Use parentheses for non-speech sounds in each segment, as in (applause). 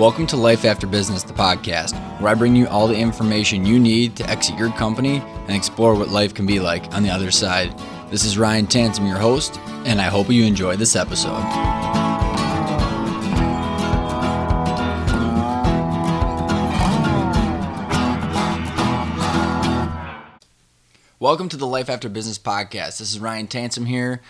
Welcome to Life After Business, the podcast, where I bring you all the information you need to exit your company and explore what life can be like on the other side. This is Ryan Tansom, your host, and I hope you enjoy this episode. Welcome to the Life After Business podcast. This is Ryan Tansom here.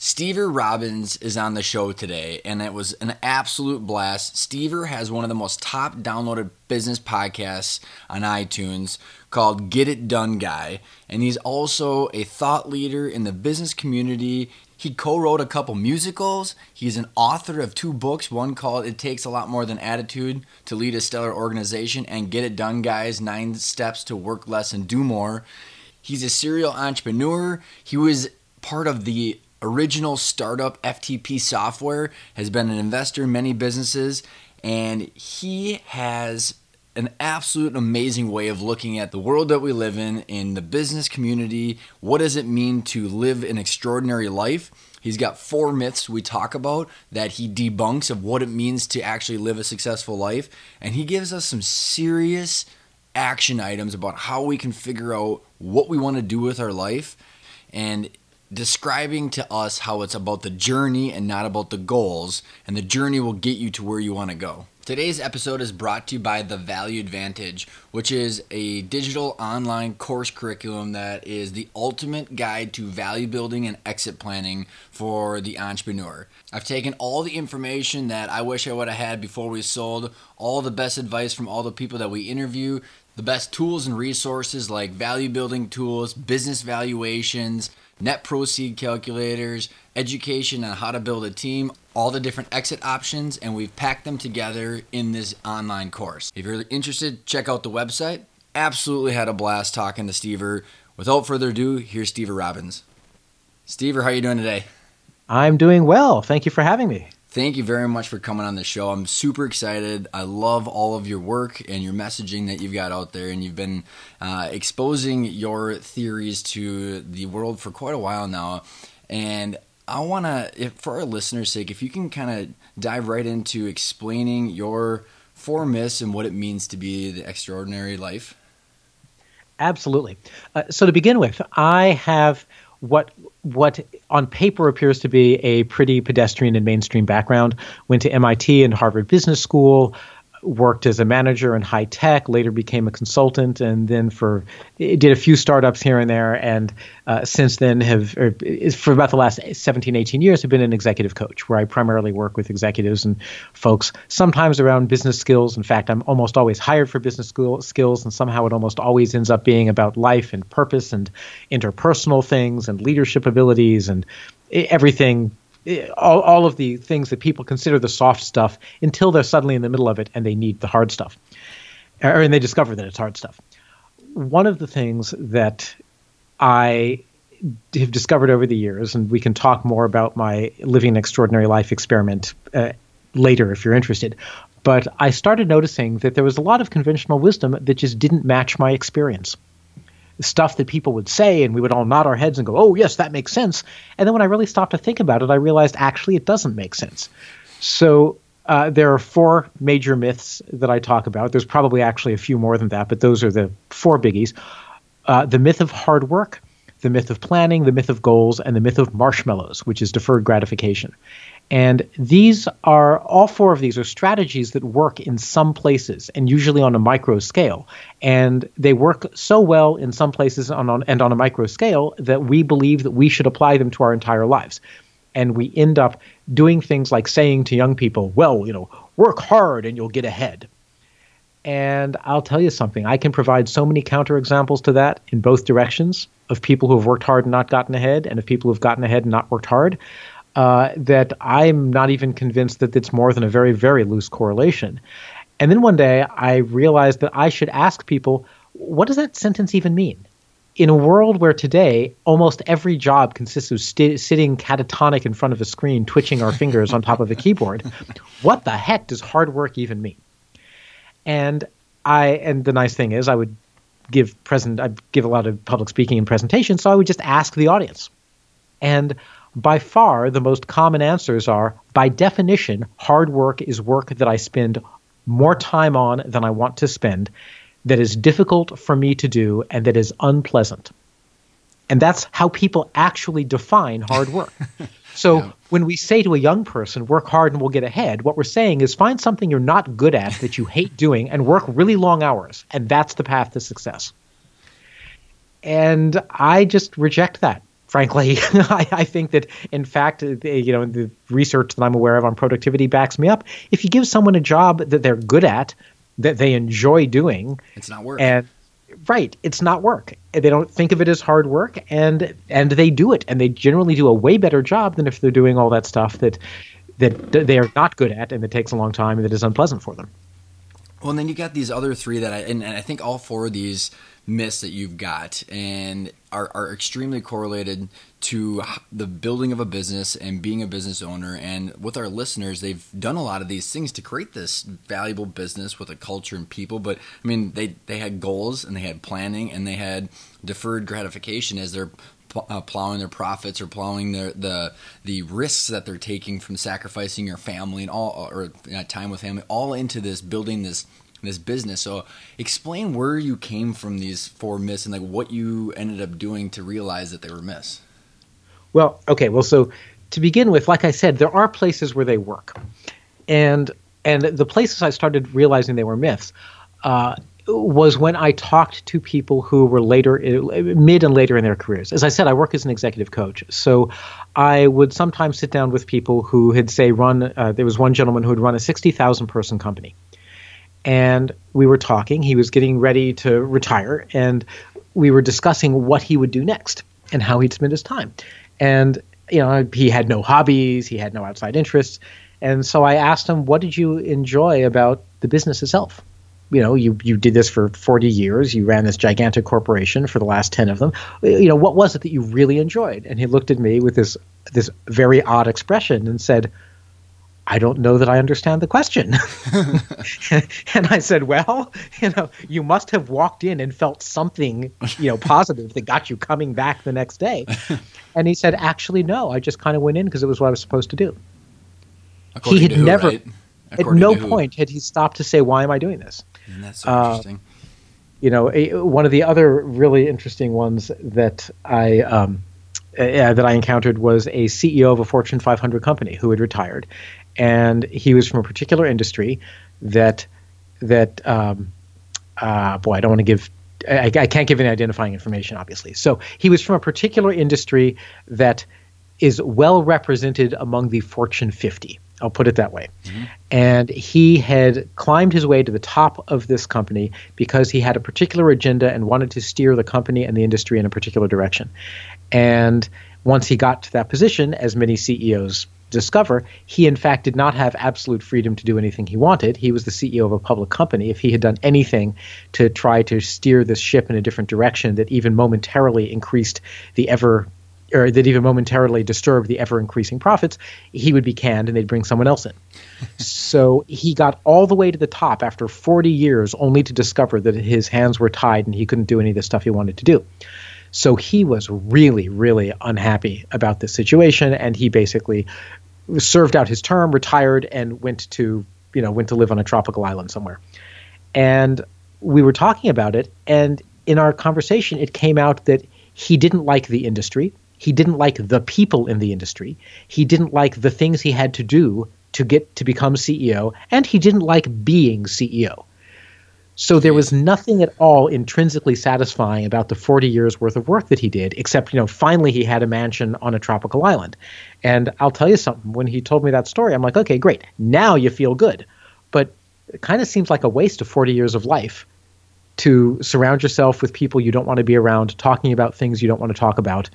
Stever Robbins is on the show today, and it was an absolute blast. Stever has one of the most top downloaded business podcasts on iTunes called Get It Done Guy, and he's also a thought leader in the business community. He co wrote a couple musicals. He's an author of two books, one called It Takes a Lot More Than Attitude to Lead a Stellar Organization, and Get It Done Guys Nine Steps to Work Less and Do More. He's a serial entrepreneur. He was part of the original startup FTP software, has been an investor in many businesses, and he has an absolute amazing way of looking at the world that we live in, in the business community. What does it mean to live an extraordinary life? He's got four myths we talk about that he debunks of what it means to actually live a successful life. And he gives us some serious action items about how we can figure out what we want to do with our life. And describing to us how it's about the journey and not about the goals, and the journey will get you to where you want to go. Today's episode is brought to you by The Value Advantage, which is a digital online course curriculum that is the ultimate guide to value building and exit planning for the entrepreneur. I've taken all the information that I wish I would have had before we sold, all the best advice from all the people that we interview, the best tools and resources like value building tools, business valuations, net proceed calculators, education on how to build a team, all the different exit options, and we've packed them together in this online course. If you're interested, check out the website. Absolutely had a blast talking to Stever. Without further ado, here's Stever Robbins. Stever, how are you doing today? I'm doing well. Thank you for having me. Thank you very much for coming on the show. I'm super excited. I love all of your work and your messaging that you've got out there, and you've been uh, exposing your theories to the world for quite a while now. And I want to, for our listeners' sake, if you can kind of dive right into explaining your four myths and what it means to be the extraordinary life. Absolutely. Uh, so to begin with, I have what what on paper appears to be a pretty pedestrian and mainstream background. Went to MIT and Harvard Business School, worked as a manager in high tech, later became a consultant, and then for did a few startups here and there, and uh, since then have er, for about the last 17, 18 years have been an executive coach, where I primarily work with executives and folks, sometimes around business skills. In fact, I'm almost always hired for business school skills, and somehow it almost always ends up being about life and purpose and interpersonal things and leadership abilities and everything all, all of the things that people consider the soft stuff until they're suddenly in the middle of it and they need the hard stuff, or and they discover that it's hard stuff. One of the things that I have discovered over the years, and we can talk more about my living an extraordinary life experiment uh, later if you're interested. But I started noticing that there was a lot of conventional wisdom that just didn't match my experience stuff that people would say, and we would all nod our heads and go, "Oh, yes, that makes sense." And then when I really stopped to think about it, I realized actually it doesn't make sense. So uh, there are four major myths that I talk about. There's probably actually a few more than that, but those are the four biggies. Uh, the myth of hard work, the myth of planning, the myth of goals, and the myth of marshmallows, which is deferred gratification. And these are all four of these are strategies that work in some places and usually on a micro scale. And they work so well in some places on, on, and on a micro scale that we believe that we should apply them to our entire lives. And we end up doing things like saying to young people, well, you know, work hard and you'll get ahead. And I'll tell you something, I can provide so many counterexamples to that in both directions of people who have worked hard and not gotten ahead, and of people who have gotten ahead and not worked hard uh, that I'm not even convinced that it's more than a very, very loose correlation. And then one day I realized that I should ask people, what does that sentence even mean? In a world where today almost every job consists of st- sitting catatonic in front of a screen, twitching our fingers on top of a keyboard, (laughs) what the heck does hard work even mean? And I and the nice thing is I would give present I give a lot of public speaking and presentations, so I would just ask the audience. And by far the most common answers are by definition, hard work is work that I spend more time on than I want to spend, that is difficult for me to do, and that is unpleasant. And that's how people actually define hard work. (laughs) So yeah. when we say to a young person, work hard and we'll get ahead, what we're saying is find something you're not good at that you hate doing and work really long hours. And that's the path to success. And I just reject that. Frankly, (laughs) I, I, think that, in fact, you know, the research that I'm aware of on productivity backs me up. If you give someone a job that they're good at, that they enjoy doing, it's not work. And right, it's not work. They don't think of it as hard work, and and they do it, and they generally do a way better job than if they're doing all that stuff that that they are not good at, and that takes a long time, and that is unpleasant for them. Well, and then you got these other three that I and, and I think all four of these myths that you've got and are, are extremely correlated to the building of a business and being a business owner. And with our listeners, they've done a lot of these things to create this valuable business with a culture and people. But I mean, they they had goals and they had planning and they had deferred gratification as they're uh, plowing their profits or plowing their the the risks that they're taking from sacrificing your family and all or uh, time with family all into this building this this business. So explain where you came from these four myths and like what you ended up doing to realize that they were myths. Well, okay. Well, so to begin with, like I said, there are places where they work, and and the places I started realizing they were myths. Uh, was when I talked to people who were later, mid and later in their careers. As I said, I work as an executive coach, so I would sometimes sit down with people who had, say, run. Uh, there was one gentleman who had run a sixty thousand person company, and we were talking. He was getting ready to retire, and we were discussing what he would do next and how he'd spend his time. And you know, he had no hobbies, he had no outside interests, and so I asked him, "What did you enjoy about the business itself?" You know, you you did this for 40 years. You ran this gigantic corporation for the last 10 of them. You know, what was it that you really enjoyed? And he looked at me with this this very odd expression and said, I don't know that I understand the question. (laughs) and I said, well, you know, you must have walked in and felt something, you know, positive that got you coming back the next day. (laughs) And he said, actually, no, I just kind of went in because it was what I was supposed to do. According he had who, never, right? at no point had he stopped to say, why am I doing this? And that's so uh, interesting. You know, a, one of the other really interesting ones that I, um, uh, that I encountered was a CEO of a Fortune 500 company who had retired, and he was from a particular industry that that um, uh, boy, I don't want to give. I, I can't give any identifying information, obviously. So he was from a particular industry that is well represented among the Fortune 50. I'll put it that way. Mm-hmm. And he had climbed his way to the top of this company because he had a particular agenda and wanted to steer the company and the industry in a particular direction. And once he got to that position, as many CEOs discover he in fact did not have absolute freedom to do anything he wanted he was the ceo of a public company if he had done anything to try to steer this ship in a different direction that even momentarily increased the ever or that even momentarily disturbed the ever increasing profits, he would be canned and they'd bring someone else in. (laughs) so he got all the way to the top after 40 years only to discover that his hands were tied and he couldn't do any of the stuff he wanted to do. So he was really, really unhappy about this situation, and he basically served out his term, retired, and went to you know went to live on a tropical island somewhere. And we were talking about it, and in our conversation, it came out that he didn't like the industry. He didn't like the people in the industry. He didn't like the things he had to do to get to become CEO, and he didn't like being CEO. So there was nothing at all intrinsically satisfying about the 40 years worth of work that he did, except, you know, finally he had a mansion on a tropical island. And I'll tell you something, when he told me that story, I'm like, okay, great. Now you feel good. But it kind of seems like a waste of 40 years of life to surround yourself with people you don't want to be around, talking about things you don't want to talk about,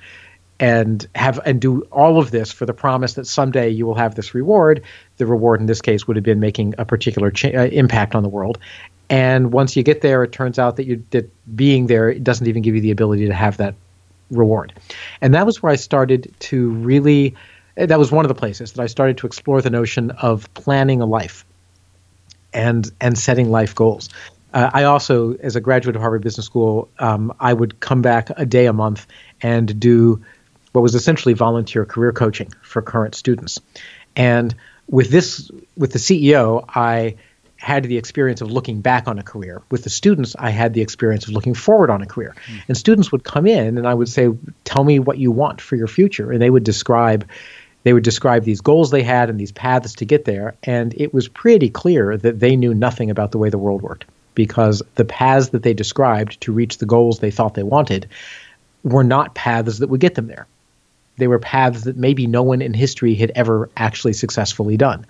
and have and do all of this for the promise that someday you will have this reward. The reward in this case would have been making a particular cha- uh, impact on the world, and once you get there, it turns out that you that being there doesn't even give you the ability to have that reward. And that was where I started to really. That was one of the places that I started to explore the notion of planning a life, and and setting life goals. Uh, I also, as a graduate of Harvard Business School, um, I would come back a day a month and do what was essentially volunteer career coaching for current students. And with this, with the CEO, I had the experience of looking back on a career. With the students, I had the experience of looking forward on a career. Mm. And students would come in and I would say, "Tell me what you want for your future." And they would describe they would describe these goals they had and these paths to get there, and it was pretty clear that they knew nothing about the way the world worked because the paths that they described to reach the goals they thought they wanted were not paths that would get them there. They were paths that maybe no one in history had ever actually successfully done.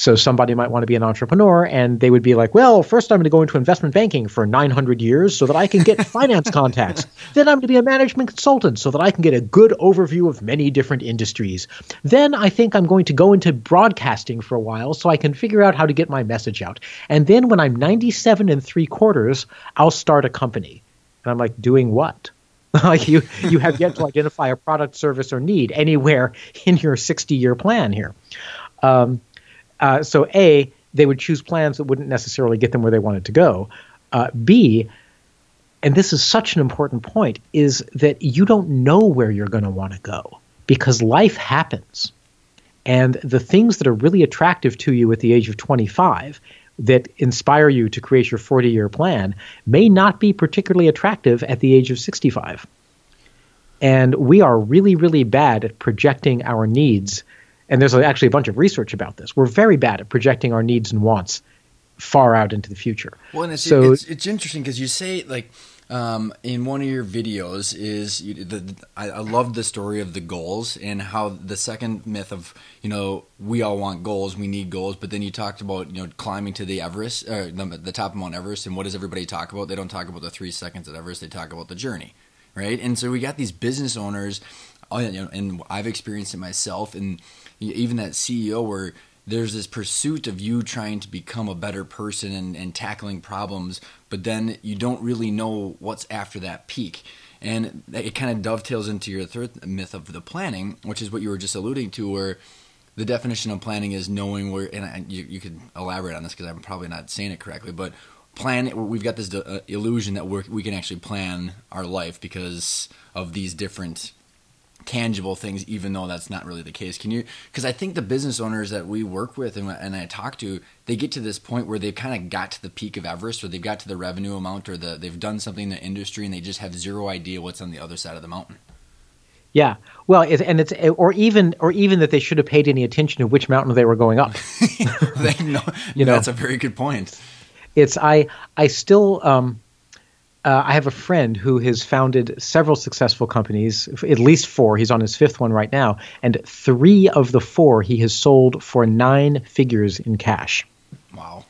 So somebody might want to be an entrepreneur and they would be like, well, first I'm going to go into investment banking for 900 years so that I can get (laughs) finance contacts. Then I'm going to be a management consultant so that I can get a good overview of many different industries. Then I think I'm going to go into broadcasting for a while so I can figure out how to get my message out. And then when I'm 97 and three quarters, I'll start a company. And I'm like, doing what? (laughs) like you you have yet to identify a product, service, or need anywhere in your 60 year plan here. Um, uh, so A, they would choose plans that wouldn't necessarily get them where they wanted to go. Uh, B, and this is such an important point, is that you don't know where you're going to want to go because life happens. And the things that are really attractive to you at the age of 25 that inspire you to create your 40 year plan may not be particularly attractive at the age of 65. And we are really, really bad at projecting our needs and there's actually a bunch of research about this. We're very bad at projecting our needs and wants far out into the future. Well, and it's, so, it's, it's interesting because you say like um, in one of your videos is you, the, I, I love the story of the goals and how the second myth of you know we all want goals, we need goals, but then you talked about you know climbing to the Everest, or the, the top of Mount Everest, and what does everybody talk about? They don't talk about the three seconds at Everest; they talk about the journey, right? And so we got these business owners, uh, and I've experienced it myself, and even that CEO where there's this pursuit of you trying to become a better person and, and tackling problems, but then you don't really know what's after that peak. And it kind of dovetails into your third myth of the planning, which is what you were just alluding to, where the definition of planning is knowing where, and I, you, you could elaborate on this because I'm probably not saying it correctly, but plan, we've got this uh, illusion that we we can actually plan our life because of these different tangible things, even though that's not really the case. Can you? Because I think the business owners that we work with and, and I talk to, they get to this point where they've kind of got to the peak of Everest, or they've got to the revenue amount, or the they've done something in the industry, and they just have zero idea what's on the other side of the mountain. Yeah, well, it, and it's or even or even that they should have paid any attention to which mountain they were going up. (laughs) they know, (laughs) you know, that's a very good point. It's I I still um, uh, I have a friend who has founded several successful companies, at least four. He's on his fifth one right now, and three of the four he has sold for nine figures in cash. Wow!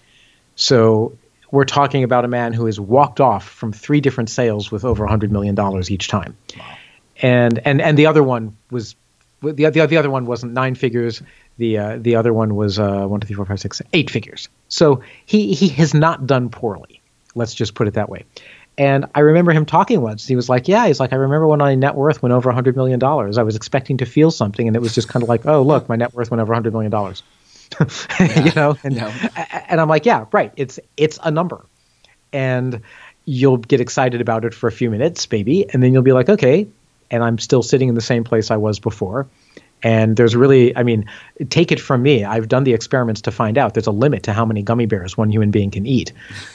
So we're talking about a man who has walked off from three different sales with over hundred million dollars each time. Wow. And and and the other one was the the, the other one wasn't nine figures. The uh, the other one was uh, one, two, three, four, five, six, eight figures. So he he has not done poorly. Let's just put it that way. And I remember him talking once. He was like, "Yeah." He's like, "I remember when my net worth went over a hundred million dollars. I was expecting to feel something, and it was just kind of like, oh, look, my net worth went over a hundred million dollars." (laughs) you know, and, yeah. and I'm like, "Yeah, right. It's it's a number, and you'll get excited about it for a few minutes, maybe, and then you'll be like, okay." And I'm still sitting in the same place I was before. And there's really, I mean, take it from me. I've done the experiments to find out there's a limit to how many gummy bears one human being can eat.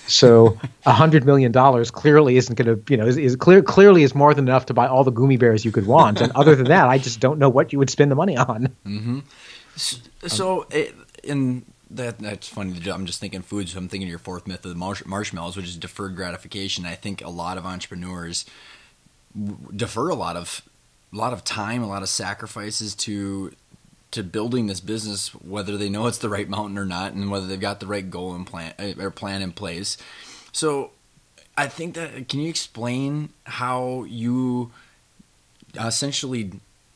So a (laughs) hundred million dollars clearly isn't going to, you know, is, is, clear clearly is more than enough to buy all the gummy bears you could want. And other than that, I just don't know what you would spend the money on. Mm-hmm. So, it, in that that's funny. I'm just thinking food. So I'm thinking your fourth myth of the marsh- marshmallows, which is deferred gratification. I think a lot of entrepreneurs defer a lot of a lot of time, a lot of sacrifices to to building this business, whether they know it's the right mountain or not, and whether they've got the right goal and plan or plan in place. So, I think that can you explain how you essentially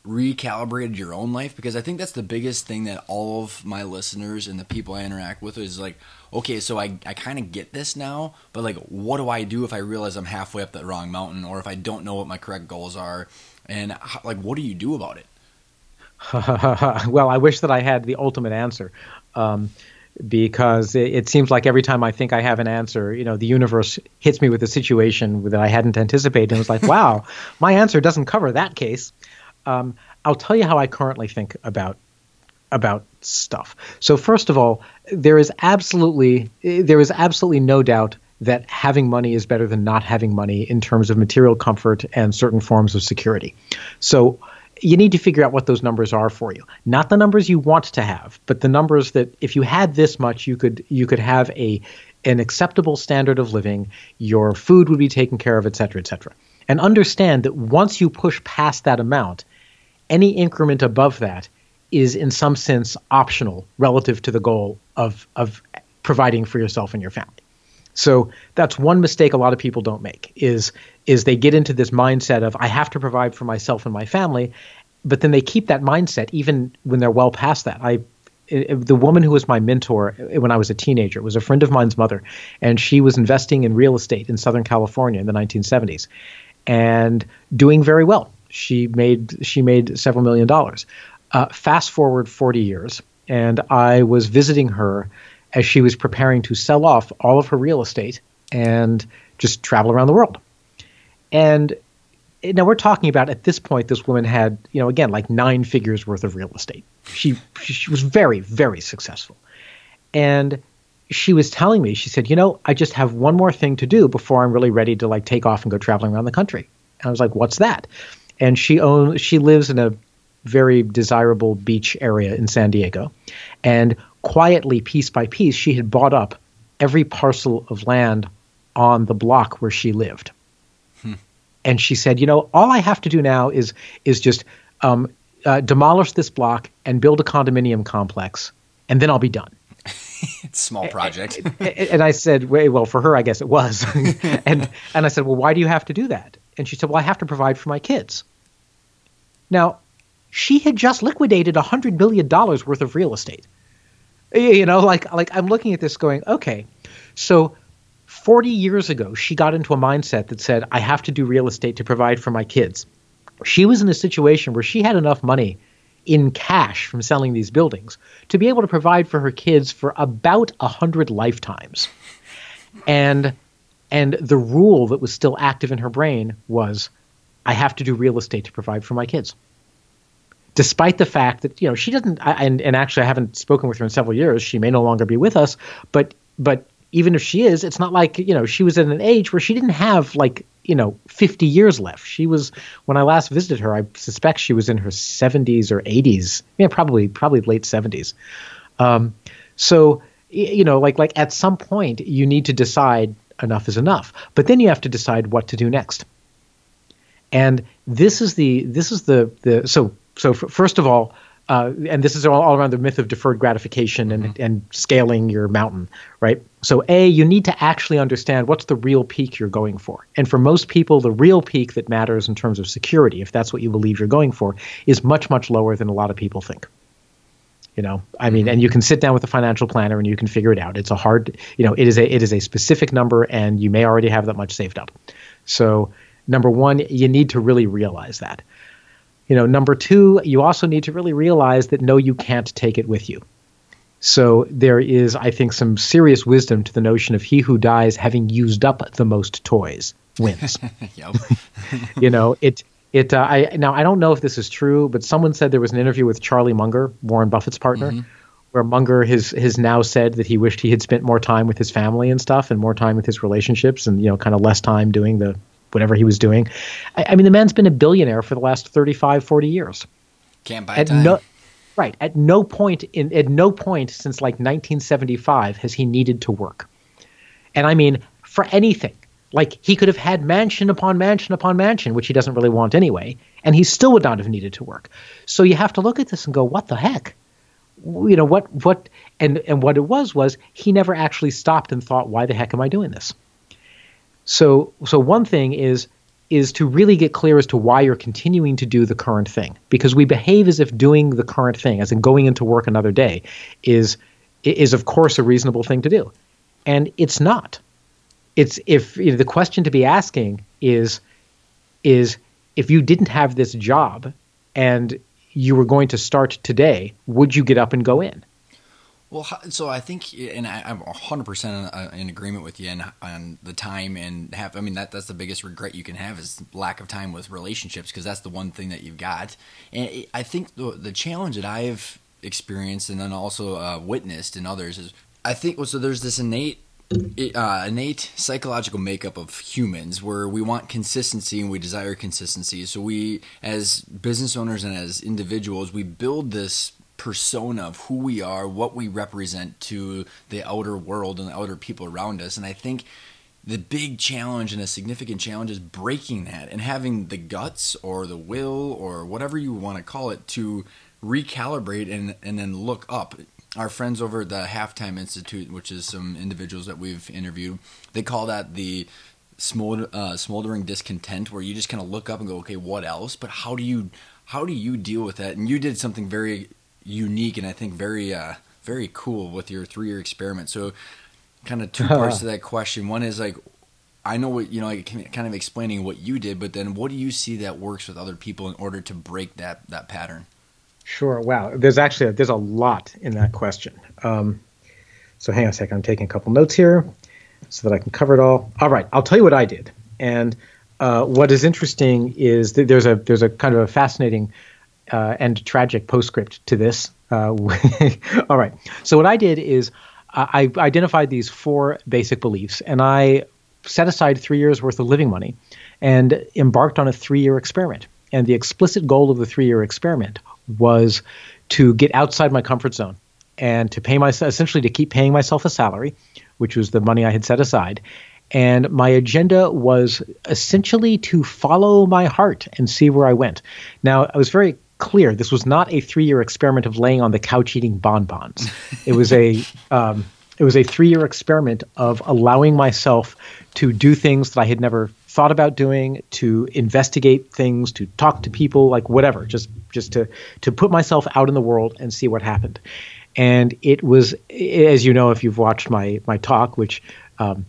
recalibrated your own life because I think that's the biggest thing that all of my listeners and the people I interact with is like, okay, so I, I kind of get this now, but like, what do I do if I realize I'm halfway up the wrong mountain or if I don't know what my correct goals are? And like, what do you do about it? (laughs) well, I wish that I had the ultimate answer. Um, because it, it, seems like every time I think I have an answer, you know, the universe hits me with a situation that I hadn't anticipated, and it's like, wow, (laughs) my answer doesn't cover that case. Um, I'll tell you how I currently think about about stuff. So first of all, there is absolutely there is absolutely no doubt that having money is better than not having money in terms of material comfort and certain forms of security. So you need to figure out what those numbers are for you. Not the numbers you want to have, but the numbers that if you had this much, you could you could have a an acceptable standard of living, your food would be taken care of, et cetera, et cetera. And understand that once you push past that amount, any increment above that is in some sense optional relative to the goal of of providing for yourself and your family. So that's one mistake a lot of people don't make is is they get into this mindset of I have to provide for myself and my family, but then they keep that mindset even when they're well past that. I eh, eh, the woman who was my mentor eh, when I was a teenager was a friend of mine's mother, and she was investing in real estate in Southern California in the 1970s, and doing very well. She made she made several million dollars. Uh, fast forward 40 years, and I was visiting her as she was preparing to sell off all of her real estate and just travel around the world. And eh, now we're talking about at this point, this woman had, you know, again, like nine figures worth of real estate. She, she was very, very successful. And she was telling me, she said, you know, I just have one more thing to do before I'm really ready to like take off and go traveling around the country. And I was like, what's that? And she owns, she lives in a very desirable beach area in San Diego. And quietly, piece by piece, she had bought up every parcel of land on the block where she lived. Hmm. And she said, you know, all I have to do now is is just um, uh, demolish this block and build a condominium complex, and then I'll be done. (laughs) it's small project. and, I said, well, for her, I guess it was. (laughs) and and I said, well, why do you have to do that? And she said, well, I have to provide for my kids. Now, she had just liquidated a hundred million dollars worth of real estate. You know, like like I'm looking at this going, okay, so 40 years ago, she got into a mindset that said, I have to do real estate to provide for my kids. She was in a situation where she had enough money in cash from selling these buildings to be able to provide for her kids for about a hundred lifetimes. And and the rule that was still active in her brain was, I have to do real estate to provide for my kids despite the fact that you know she doesn't I, and, and actually I haven't spoken with her in several years. She may no longer be with us but but even if she is it's not like you know she was at an age where she didn't have like you know 50 years left. She was when I last visited her I suspect she was in her 70s or 80s yeah probably probably late 70s um, so you know like like at some point you need to decide enough is enough but then you have to decide what to do next. And this is the this is the the so so f- first of all, uh, and this is all, all, around the myth of deferred gratification and, mm-hmm. and scaling your mountain, right? So, A, you need to actually understand what's the real peak you're going for. And for most people, the real peak that matters in terms of security, if that's what you believe you're going for, is much, much lower than a lot of people think. You know, I mean, mm-hmm. and you can sit down with a financial planner and you can figure it out. It's a hard, you know, it is a it is a specific number, and you may already have that much saved up. So, number one, you need to really realize that. You know, number two, you also need to really realize that no, you can't take it with you. So there is, I think, some serious wisdom to the notion of he who dies having used up the most toys wins. (laughs) (laughs) you know, it it. Uh, I now I don't know if this is true, but someone said there was an interview with Charlie Munger, Warren Buffett's partner, mm-hmm. where Munger has has now said that he wished he had spent more time with his family and stuff, and more time with his relationships, and you know, kind of less time doing the whatever he was doing. I, I, mean, the man's been a billionaire for the last 35, 40 years. Can't buy at time. No, right. At no point in at no point since like 1975 has he needed to work. And I mean, for anything. Like he could have had mansion upon mansion upon mansion, which he doesn't really want anyway, and he still would not have needed to work. So you have to look at this and go, what the heck? You know what? What? And and what it was was he never actually stopped and thought, why the heck am I doing this? So so one thing is is to really get clear as to why you're continuing to do the current thing. Because we behave as if doing the current thing as in going into work another day is is of course a reasonable thing to do. And it's not. It's if you know, the question to be asking is is if you didn't have this job and you were going to start today would you get up and go in well, so I think, and I'm 100 percent uh, in agreement with you on, the time and have. I mean, that that's the biggest regret you can have is lack of time with relationships because that's the one thing that you've got. And I think the the challenge that I've experienced and then also uh, witnessed in others is I think so. There's this innate uh, innate psychological makeup of humans where we want consistency and we desire consistency. So we, as business owners and as individuals, we build this persona of who we are, what we represent to the outer world and the outer people around us. And I think the big challenge and a significant challenge is breaking that and having the guts or the will or whatever you want to call it to recalibrate and, and then look up. Our friends over at the Halftime Institute, which is some individuals that we've interviewed, they call that the smolder, uh, smoldering discontent, where you just kind of look up and go, okay, what else? But how do you how do you deal with that? And you did something very unique and I think very uh, very cool with your three year experiment. So, kind of two (laughs) parts to that question. One is like, I know what you know, like kind of explaining what you did, but then what do you see that works with other people in order to break that that pattern? Sure. Wow. There's actually a, there's a lot in that question. Um, so hang on a second. I'm taking a couple notes here so that I can cover it all. All right. I'll tell you what I did. And uh, what is interesting is that there's a there's a kind of a fascinating uh, and tragic postscript to this. Uh, (laughs) all right. So what I did is I identified these four basic beliefs, and I set aside three years worth of living money, and embarked on a three-year experiment. And the explicit goal of the three-year experiment was to get outside my comfort zone and to pay myself essentially to keep paying myself a salary, which was the money I had set aside. And my agenda was essentially to follow my heart and see where I went. Now, I was very clear this was not a three-year experiment of laying on the couch eating bonbons. it was a (laughs) um, it was a three-year experiment of allowing myself to do things that I had never thought about doing, to investigate things, to talk to people, like whatever, just just to to put myself out in the world and see what happened. And it was, as you know, if you've watched my my talk, which um,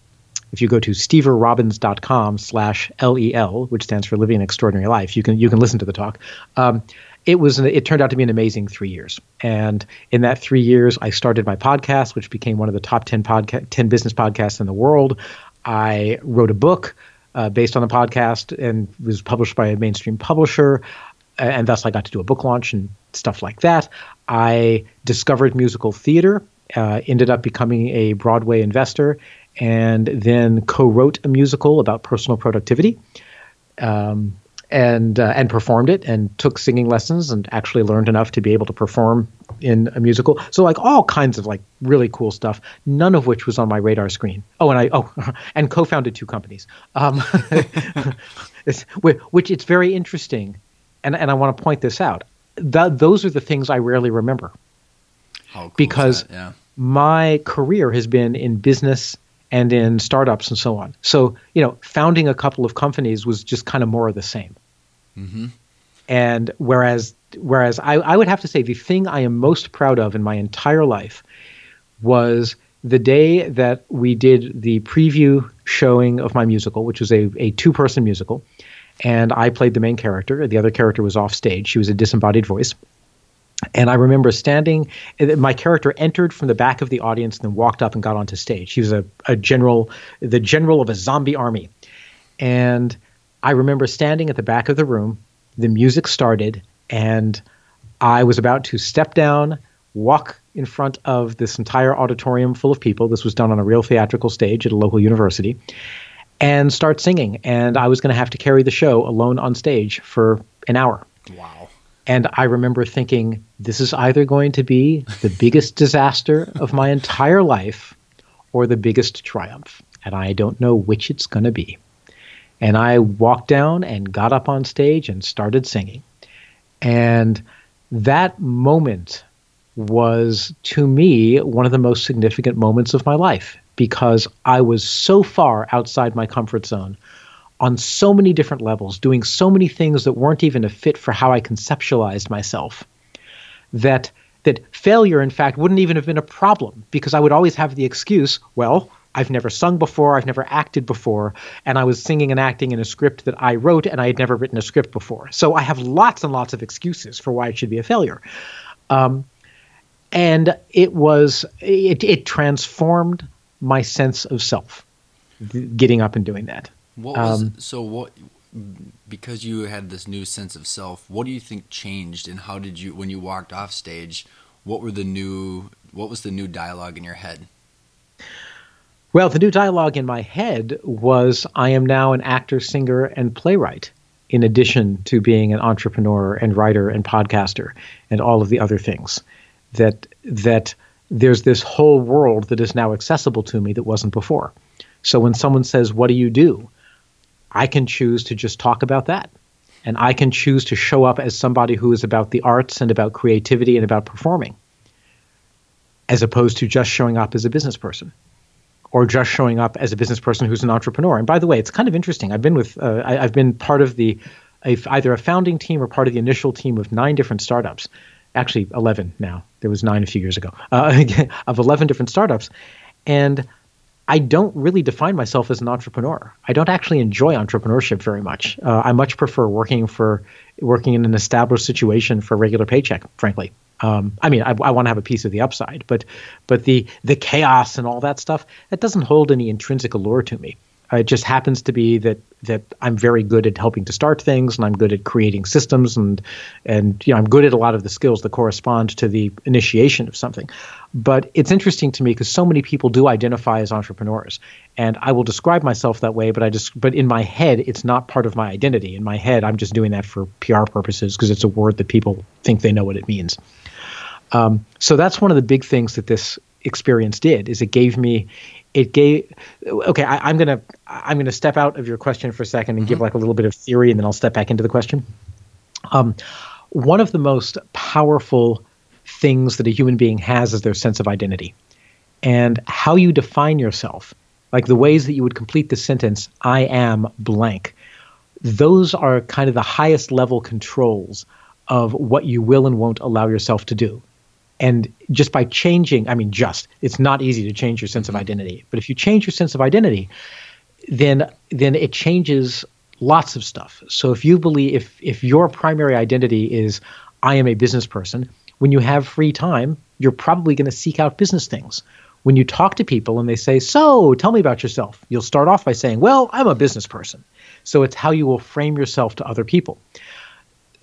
if you go to steverrobbins.com slash lel, which stands for Living an Extraordinary Life, you can you can listen to the talk. Um, it was it turned out to be an amazing three years. And in that three years, I started my podcast, which became one of the top 10 podcast 10 business podcasts in the world. I wrote a book uh, based on the podcast and was published by a mainstream publisher. And thus, I got to do a book launch and stuff like that. I discovered musical theater, uh, ended up becoming a Broadway investor, and then co wrote a musical about personal productivity. Um, and uh, and performed it and took singing lessons and actually learned enough to be able to perform in a musical. So like all kinds of like really cool stuff. None of which was on my radar screen. Oh, and I oh (laughs) and co-founded two companies. Um, (laughs) which it's very interesting, and and I want to point this out. That those are the things I rarely remember. Cool because yeah. my career has been in business and in startups and so on. So, you know, founding a couple of companies was just kind of more of the same. Mm-hmm. And whereas whereas I, I would have to say the thing I am most proud of in my entire life was the day that we did the preview showing of my musical, which was a, a two person musical, and I played the main character. The other character was off stage. She was a disembodied voice. And I remember standing, my character entered from the back of the audience and then walked up and got onto stage. He was a, a general, the general of a zombie army. And I remember standing at the back of the room, the music started, and I was about to step down, walk in front of this entire auditorium full of people. This was done on a real theatrical stage at a local university, and start singing. And I was going to have to carry the show alone on stage for an hour. Wow. And I remember thinking, this is either going to be the biggest disaster of my entire life or the biggest triumph. And I don't know which it's going to be. And I walked down and got up on stage and started singing. And that moment was, to me, one of the most significant moments of my life because I was so far outside my comfort zone on so many different levels, doing so many things that weren't even a fit for how I conceptualized myself, that that failure, in fact, wouldn't even have been a problem because I would always have the excuse, well, I've never sung before, I've never acted before, and I was singing and acting in a script that I wrote, and I had never written a script before. So I have lots and lots of excuses for why it should be a failure. Um, and it was it, it transformed my sense of self, getting up and doing that. What was um, so what? Because you had this new sense of self, what do you think changed, and how did you when you walked off stage? what were the new what was the new dialogue in your head? Well, the new dialogue in my head was I am now an actor, singer, and playwright, in addition to being an entrepreneur and writer and podcaster and all of the other things. That that there's this whole world that is now accessible to me that wasn't before. So when someone says, What do you do? I can choose to just talk about that. And I can choose to show up as somebody who is about the arts and about creativity and about performing, as opposed to just showing up as a business person or just showing up as a business person who's an entrepreneur. And by the way, it's kind of interesting. I've been with, uh, I, have been part of the, a, either a founding team or part of the initial team of nine different startups. Actually, 11 now. There was nine a few years ago, uh, (laughs) of 11 different startups. And I don't really define myself as an entrepreneur. I don't actually enjoy entrepreneurship very much. Uh, I much prefer working for working in an established situation for a regular paycheck, frankly. Um, I mean, I, I want to have a piece of the upside, but but the the chaos and all that stuff that doesn't hold any intrinsic allure to me. Uh, it just happens to be that that I'm very good at helping to start things, and I'm good at creating systems, and and you know I'm good at a lot of the skills that correspond to the initiation of something. But it's interesting to me because so many people do identify as entrepreneurs, and I will describe myself that way. But I just but in my head, it's not part of my identity. In my head, I'm just doing that for PR purposes because it's a word that people think they know what it means. Um, so that's one of the big things that this experience did is it gave me it gave okay I, am gonna i'm gonna step out of your question for a second and mm-hmm. give like a little bit of theory and then i'll step back into the question. Um, one of the most powerful things that a human being has is their sense of identity. And how you define yourself like the ways that you would complete the sentence i am blank those are kind of the highest level controls of what you will and won't allow yourself to do and just by changing, I mean, just, it's not easy to change your sense of mm-hmm. identity. But if you change your sense of identity, then then it changes lots of stuff. So if you believe if if your primary identity is I am a business person, when you have free time, you're probably going to seek out business things. When you talk to people and they say, "So, tell me about yourself," you'll start off by saying, "Well, I'm a business person." So it's how you will frame yourself to other people.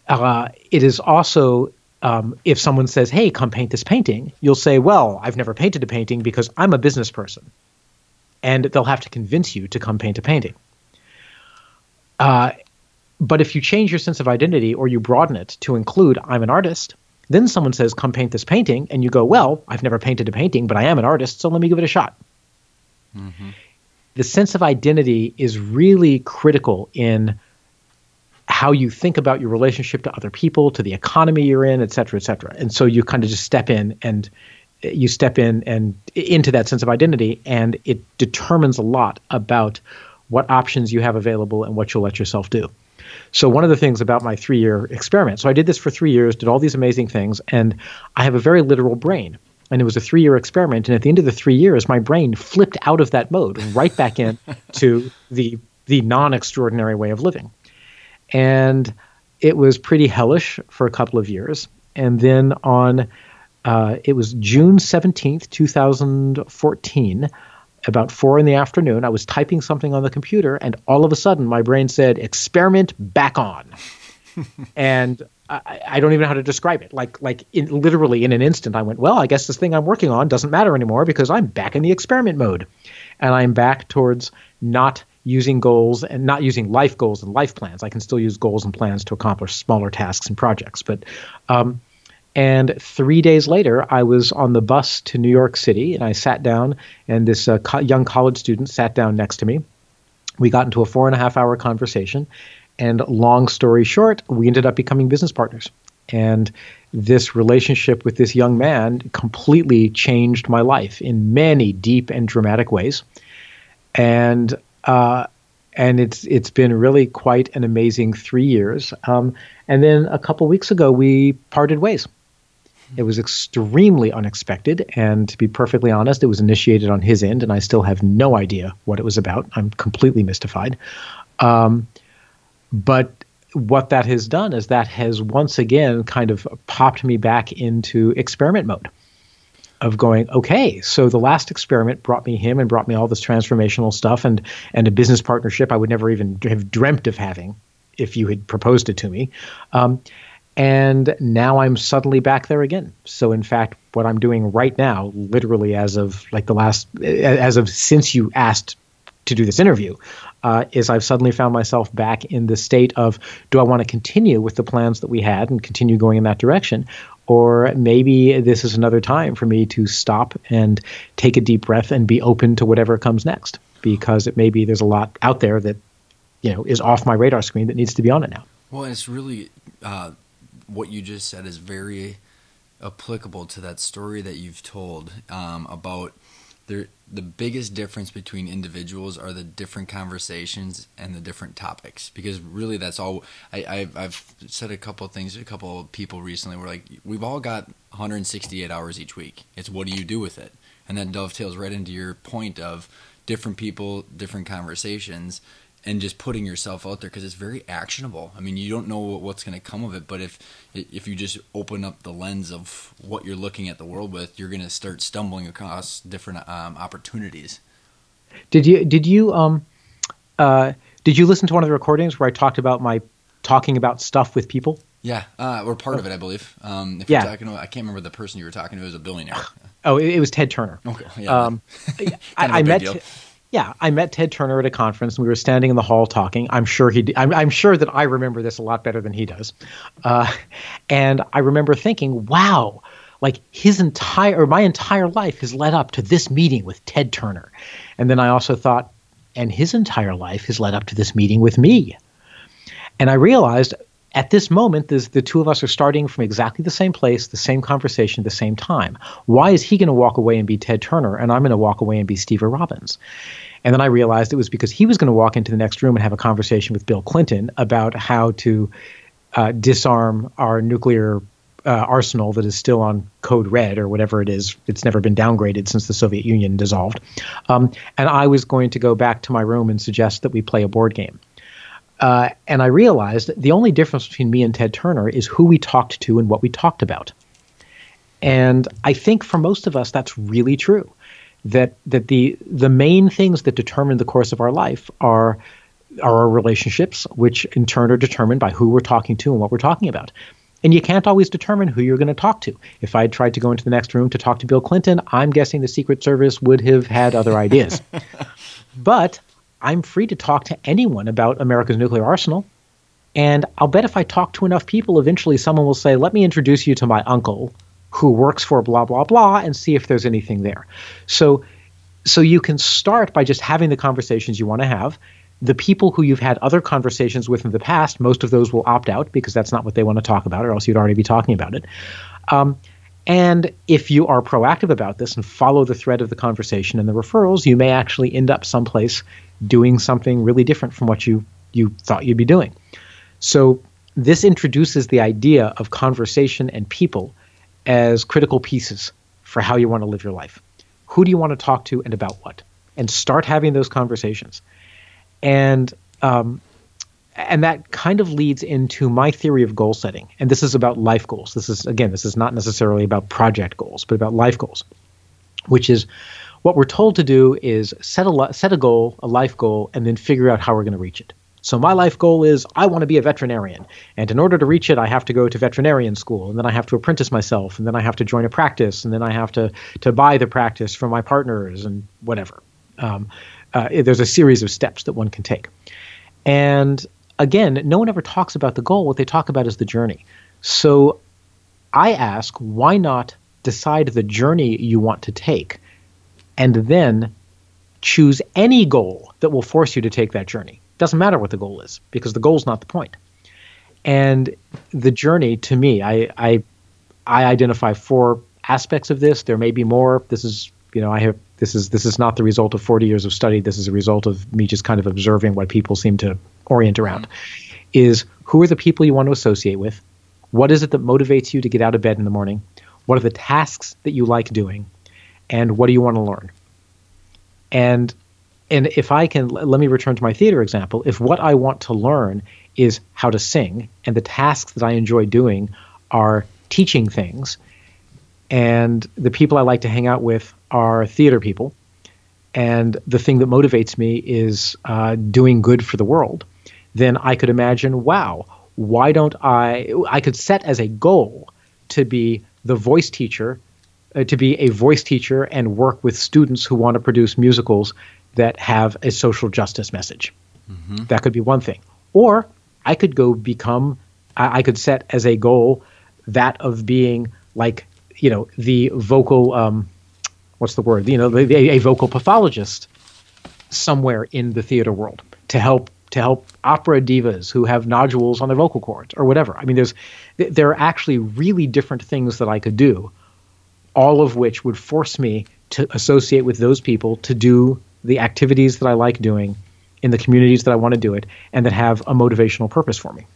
Uh, it is also um, if someone says, "Hey, come paint this painting," you'll say, "Well, I've never painted a painting because I'm a business person," and they'll have to convince you to come paint a painting. Uh, but if you change your sense of identity or you broaden it to include, "I'm an artist," then someone says, "Come paint this painting," and you go, "Well, I've never painted a painting, but I am an artist, so let me give it a shot." Mm-hmm. The sense of identity is really critical in how you think about your relationship to other people, to the economy you're in, et cetera, et cetera. And so you kind of just step in and you step in and into that sense of identity, and it determines a lot about what options you have available and what you'll let yourself do. So one of the things about my three-year experiment, so I did this for three years, did all these amazing things, and I have a very literal brain. And it was a three-year experiment, and at the end of the three years, my brain flipped out of that mode right back in (laughs) to the the non-extraordinary way of living and it was pretty hellish for a couple of years. And then on, uh, it was June 17th, 2014, about four in the afternoon, I was typing something on the computer, and all of a sudden my brain said, experiment back on. (laughs) and I, I, don't even know how to describe it. Like, like in, literally in an instant, I went, well, I guess this thing I'm working on doesn't matter anymore because I'm back in the experiment mode. And I'm back towards not using goals and not using life goals and life plans. I can still use goals and plans to accomplish smaller tasks and projects. But um, and three days later, I was on the bus to New York City, and I sat down, and this uh, co- young college student sat down next to me. We got into a four and a half hour conversation, and long story short, we ended up becoming business partners. And this relationship with this young man completely changed my life in many deep and dramatic ways. And uh, and it's it's been really quite an amazing three years. Um, and then a couple weeks ago, we parted ways. It was extremely unexpected, and to be perfectly honest, it was initiated on his end, and I still have no idea what it was about. I'm completely mystified. Um, but what that has done is that has once again kind of popped me back into experiment mode of going, okay, so the last experiment brought me him and brought me all this transformational stuff and and a business partnership I would never even have dreamt of having if you had proposed it to me. Um, And now I'm suddenly back there again. So, in fact, what I'm doing right now, literally as of like the last, as of since you asked to do this interview, uh, is I've suddenly found myself back in the state of do I want to continue with the plans that we had and continue going in that direction? Or maybe this is another time for me to stop and take a deep breath and be open to whatever comes next because it maybe there's a lot out there that you know is off my radar screen that needs to be on it now. Well, it's really uh, what you just said is very applicable to that story that you've told um, about there the biggest difference between individuals are the different conversations and the different topics because really that's all I, I've, I've said a couple of things to a couple of people recently we're like we've all got 168 hours each week. It's what do you do with it? And that dovetails right into your point of different people different conversations and just putting yourself out there because it's very actionable. I mean, you don't know what's going to come of it, but if if you just open up the lens of what you're looking at the world with, you're going to start stumbling across different um, opportunities. Did you did you um uh did you listen to one of the recordings where I talked about my talking about stuff with people? Yeah, uh, or part of it, I believe. Um, if yeah. you're talking, about, I can't remember the person you were talking to. It was a billionaire. Oh, it, it was Ted Turner. Okay, yeah. Um, (laughs) I, I met. Deal. Yeah, I met Ted Turner at a conference. And we were standing in the hall talking. I'm sure he. I'm, I'm sure that I remember this a lot better than he does. Uh, and I remember thinking, "Wow, like his entire or my entire life has led up to this meeting with Ted Turner." And then I also thought, and his entire life has led up to this meeting with me. And I realized at this moment, the two of us are starting from exactly the same place, the same conversation, the same time. Why is he going to walk away and be Ted Turner, and I'm going to walk away and be Stever Robbins? And then I realized it was because he was going to walk into the next room and have a conversation with Bill Clinton about how to uh, disarm our nuclear uh, arsenal that is still on code red or whatever it is. It's never been downgraded since the Soviet Union dissolved. Um, and I was going to go back to my room and suggest that we play a board game. Uh, and I realized the only difference between me and Ted Turner is who we talked to and what we talked about. And I think for most of us, that's really true. That that the the main things that determine the course of our life are are our relationships, which in turn are determined by who we're talking to and what we're talking about. And you can't always determine who you're going to talk to. If I had tried to go into the next room to talk to Bill Clinton, I'm guessing the Secret Service would have had other ideas. (laughs) but I'm free to talk to anyone about America's nuclear arsenal. And I'll bet if I talk to enough people, eventually someone will say, let me introduce you to my uncle who works for blah, blah, blah, and see if there's anything there. So, so you can start by just having the conversations you want to have. The people who you've had other conversations with in the past, most of those will opt out because that's not what they want to talk about, or else you'd already be talking about it. Um, and if you are proactive about this and follow the thread of the conversation and the referrals, you may actually end up someplace doing something really different from what you you thought you'd be doing. So this introduces the idea of conversation and people as critical pieces for how you want to live your life. Who do you want to talk to and about what? And start having those conversations. And um, and that kind of leads into my theory of goal setting. And this is about life goals. This is again, this is not necessarily about project goals, but about life goals, which is what we're told to do is set a set a goal, a life goal, and then figure out how we're going to reach it. So my life goal is I want to be a veterinarian, and in order to reach it, I have to go to veterinarian school, and then I have to apprentice myself, and then I have to join a practice, and then I have to to buy the practice from my partners and whatever. Um, uh, there's a series of steps that one can take, and again, no one ever talks about the goal. What they talk about is the journey. So I ask, why not decide the journey you want to take? and then choose any goal that will force you to take that journey. Doesn't matter what the goal is because the goal is not the point. And the journey to me, I, I I identify four aspects of this. There may be more. This is you know I have this is this is not the result of 40 years of study. This is a result of me just kind of observing what people seem to orient around. Mm-hmm. Is who are the people you want to associate with? What is it that motivates you to get out of bed in the morning? What are the tasks that you like doing? and what do you want to learn? And and if I can let me return to my theater example, if what I want to learn is how to sing and the tasks that I enjoy doing are teaching things and the people I like to hang out with are theater people and the thing that motivates me is uh, doing good for the world, then I could imagine, wow, why don't I? I could set as a goal to be the voice teacher, uh, to be a voice teacher and work with students who want to produce musicals that have a social justice message. Mm-hmm. That could be one thing. Or I could go become, I, I could set as a goal that of being like, you know, the vocal, um, what's the word? You know, a, a vocal pathologist somewhere in the theater world to help to help opera divas who have nodules on their vocal cords or whatever. I mean, there's there are actually really different things that I could do, all of which would force me to associate with those people to do the activities that I like doing in the communities that I want to do it and that have a motivational purpose for me.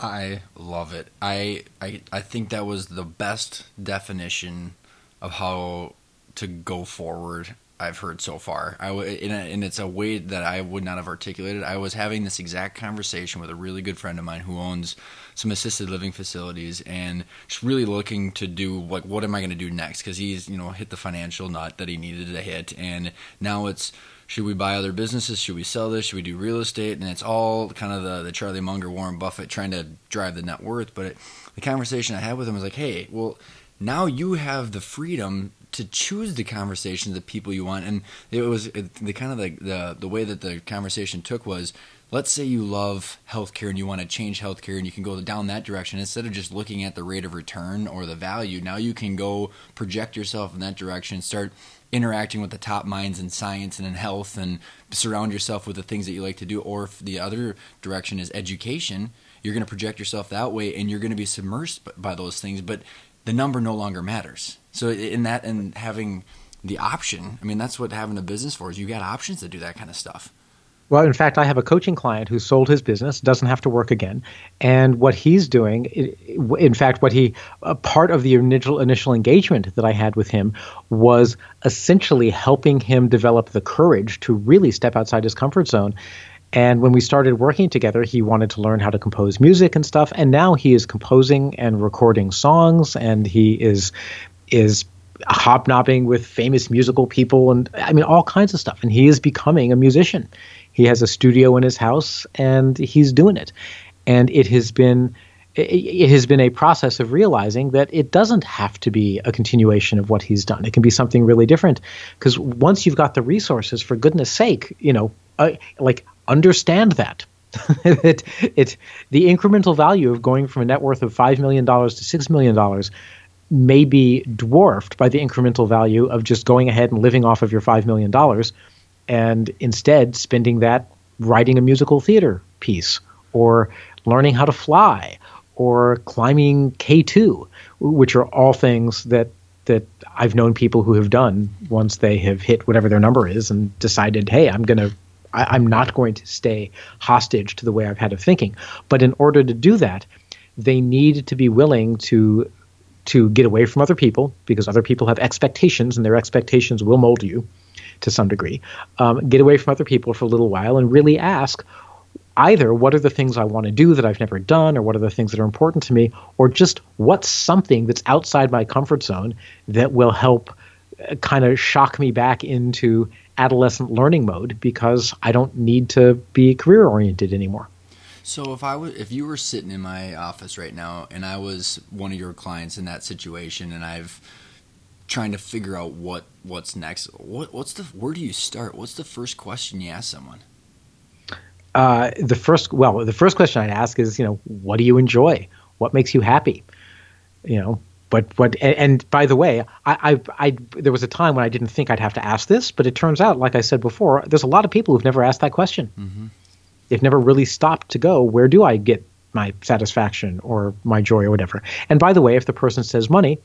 I love it. I I I think that was the best definition of how to go forward I've heard so far. I w- and it's a way that I would not have articulated. I was having this exact conversation with a really good friend of mine who owns some assisted living facilities and just really looking to do like what am I going to do next because he's you know hit the financial nut that he needed to hit and now it's should we buy other businesses? Should we sell this? Should we do real estate? And it's all kind of the, the Charlie Munger Warren Buffett trying to drive the net worth. But it, the conversation I had with him was like hey well now you have the freedom to choose the conversations the people you want. And it was the kind of the, the the way that the conversation took was let's say you love healthcare and you want to change healthcare and you can go down that direction. Instead of just looking at the rate of return or the value now you can go project yourself in that direction start interacting with the top minds in science and in health and surround yourself with the things that you like to do or if the other direction is education you're going to project yourself that way and you're going to be submersed by those things but the number no longer matters. So in that and having the option, I mean that's what having a business for is you got options to do that kind of stuff. Well, in fact, I have a coaching client who sold his business, doesn't have to work again, and what he's doing, in fact, what he part of the initial initial engagement that I had with him was essentially helping him develop the courage to really step outside his comfort zone and when we started working together, he wanted to learn how to compose music and stuff. And now he is composing and recording songs, and he is is hobnobbing with famous musical people, and I mean all kinds of stuff. And he is becoming a musician. He has a studio in his house, and he's doing it. And it has been it has been a process of realizing that it doesn't have to be a continuation of what he's done. It can be something really different. Because once you've got the resources, for goodness sake, you know, uh, like understand that. (laughs) it, it, the incremental value of going from a net worth of $5 million to $6 million may be dwarfed by the incremental value of just going ahead and living off of your $5 million and instead spending that writing a musical theater piece or learning how to fly or climbing K2, which are all things that that I've known people who have done once they have hit whatever their number is and decided, hey, I'm going to I, am not going to stay hostage to the way I've had of thinking. But in order to do that, they need to be willing to to get away from other people because other people have expectations and their expectations will mold you to some degree. Um, get away from other people for a little while and really ask either what are the things I want to do that I've never done, or what are the things that are important to me, or just what's something that's outside my comfort zone that will help uh, kind of shock me back into adolescent learning mode because I don't need to be career oriented anymore. So if I was, if you were sitting in my office right now and I was one of your clients in that situation and I've trying to figure out what what's next, what what's the where do you start? What's the first question you ask someone? Uh, the first, well, the first question I'd ask is, you know, what do you enjoy? What makes you happy? You know, but what and, and, by the way I, I, I there was a time when i didn't think i'd have to ask this but it turns out like i said before there's a lot of people who've never asked that question mm-hmm. they've never really stopped to go where do i get my satisfaction or my joy or whatever and by the way if the person says money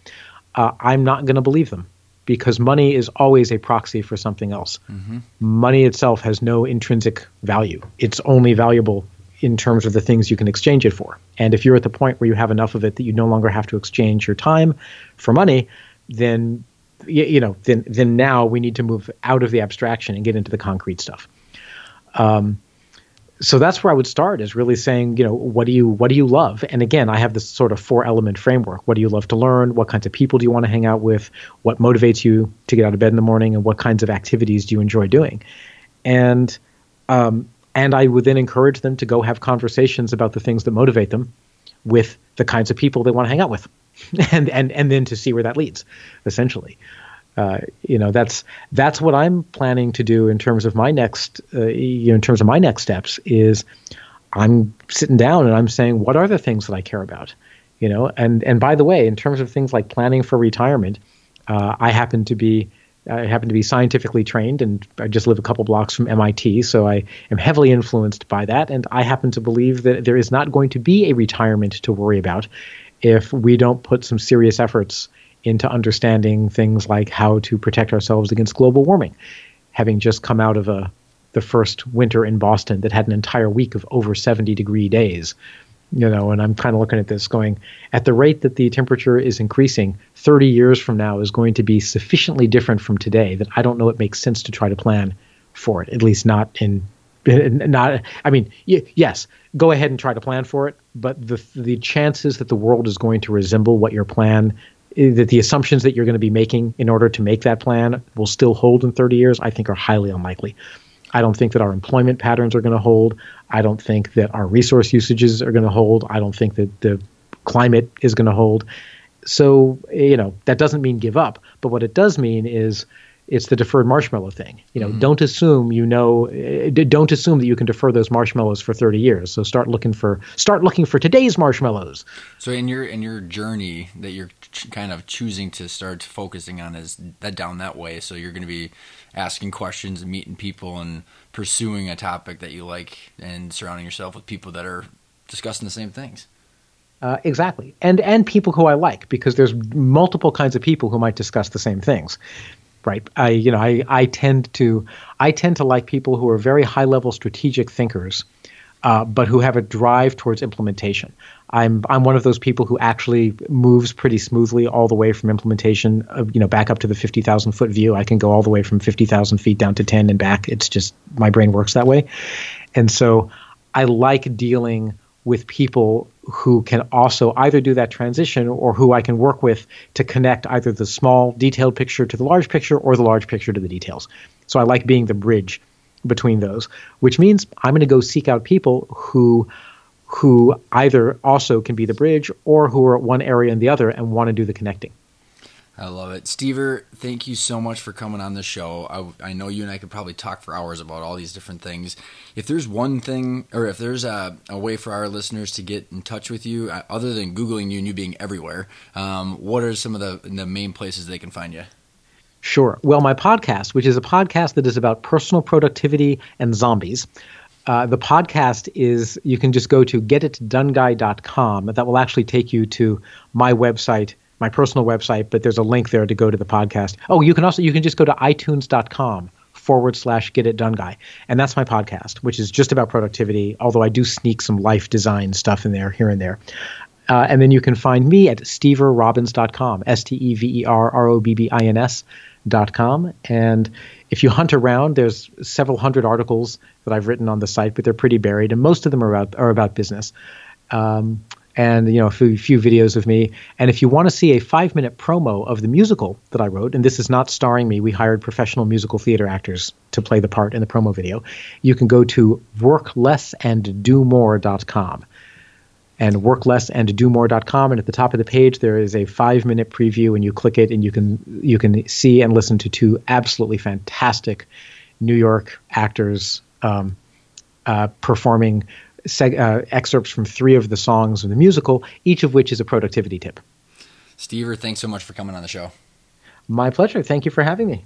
uh, i'm not going to believe them because money is always a proxy for something else mm-hmm. money itself has no intrinsic value it's only valuable in terms of the things you can exchange it for. And if you're at the point where you have enough of it that you no longer have to exchange your time for money, then you, you know, then then now we need to move out of the abstraction and get into the concrete stuff. Um, so that's where I would start is really saying, you know, what do you what do you love? And again, I have this sort of four element framework. What do you love to learn? What kinds of people do you want to hang out with? What motivates you to get out of bed in the morning? And what kinds of activities do you enjoy doing? And um, and I would then encourage them to go have conversations about the things that motivate them with the kinds of people they want to hang out with, (laughs) and and and then to see where that leads, essentially. Uh, you know that's that's what I'm planning to do in terms of my next uh, you know, in terms of my next steps is I'm sitting down and I'm saying what are the things that I care about you know and and by the way in terms of things like planning for retirement uh, I happen to be I happen to be scientifically trained and I just live a couple blocks from MIT, so I am heavily influenced by that. And I happen to believe that there is not going to be a retirement to worry about if we don't put some serious efforts into understanding things like how to protect ourselves against global warming. Having just come out of a the first winter in Boston that had an entire week of over 70 degree days, you know, and I'm kind of looking at this going at the rate that the temperature is increasing, 30 years from now is going to be sufficiently different from today that I don't know it makes sense to try to plan for it, at least not in not I mean, yes, go ahead and try to plan for it, but the the chances that the world is going to resemble what your plan Eh, that the assumptions that you're going to be making in order to make that plan will still hold in 30 years, I think are highly unlikely. I don't think that our employment patterns are going to hold. I don't think that our resource usages are going to hold. I don't think that the climate is going to hold. So, eh, you know, that doesn't mean give up. But what it does mean is it's the deferred marshmallow thing. You know, mm-hmm. don't assume you know, eh, don't assume that you can defer those marshmallows for 30 years. So start looking for start looking for today's marshmallows. So in your in your journey that you're ch- kind of choosing to start focusing on is that down that way. So you're going to be asking questions and meeting people and pursuing a topic that you like and surrounding yourself with people that are discussing the same things. Uh, exactly, and and people who I like because there's multiple kinds of people who might discuss the same things right. I you know i i tend to i tend to like people who are very high level strategic thinkers uh, but who have a drive towards implementation. I'm i'm one of those people who actually moves pretty smoothly all the way from implementation of, you know back up to the 50,000 foot view. I can go all the way from 50,000 feet down to 10 and back. It's just my brain works that way. And so i like dealing with people who can also either do that transition or who I can work with to connect either the small detailed picture to the large picture or the large picture to the details. So I like being the bridge between those, which means I'm going to go seek out people who who either also can be the bridge or who are at one area and the other and want to do the connecting. I love it. Stever, thank you so much for coming on the show. I, I, know you and I could probably talk for hours about all these different things. If there's one thing, or if there's a, a way for our listeners to get in touch with you, uh, other than Googling you and you being everywhere, um, what are some of the, the main places they can find you? Sure. Well, my podcast, which is a podcast that is about personal productivity and zombies, uh, the podcast is you can just go to getitdoneguy.com. That will actually take you to my website my personal website, but there's a link there to go to the podcast. Oh, you can also you can just go to itunes.com forward slash get it done guy. And that's my podcast, which is just about productivity, although I do sneak some life design stuff in there here and there. Uh, and then you can find me at steverrobbins.com, S T V R R O B B I N S.com. And if you hunt around, there's several hundred articles that I've written on the site, but they're pretty buried, and most of them are about, are about business. Um, and you know a few, videos of me. And if you want to see a five minute promo of the musical that I wrote, and this is not starring me, we hired professional musical theater actors to play the part in the promo video. You can go to worklessanddomore.com and worklessanddomore.com and at the top of the page there is a five minute preview and you click it and you can you can see and listen to two absolutely fantastic new york actors um, uh, performing seg- uh, excerpts from three of the songs of the musical, each of which is a productivity tip. Stever, thanks so much for coming on the show. My pleasure. Thank you for having me.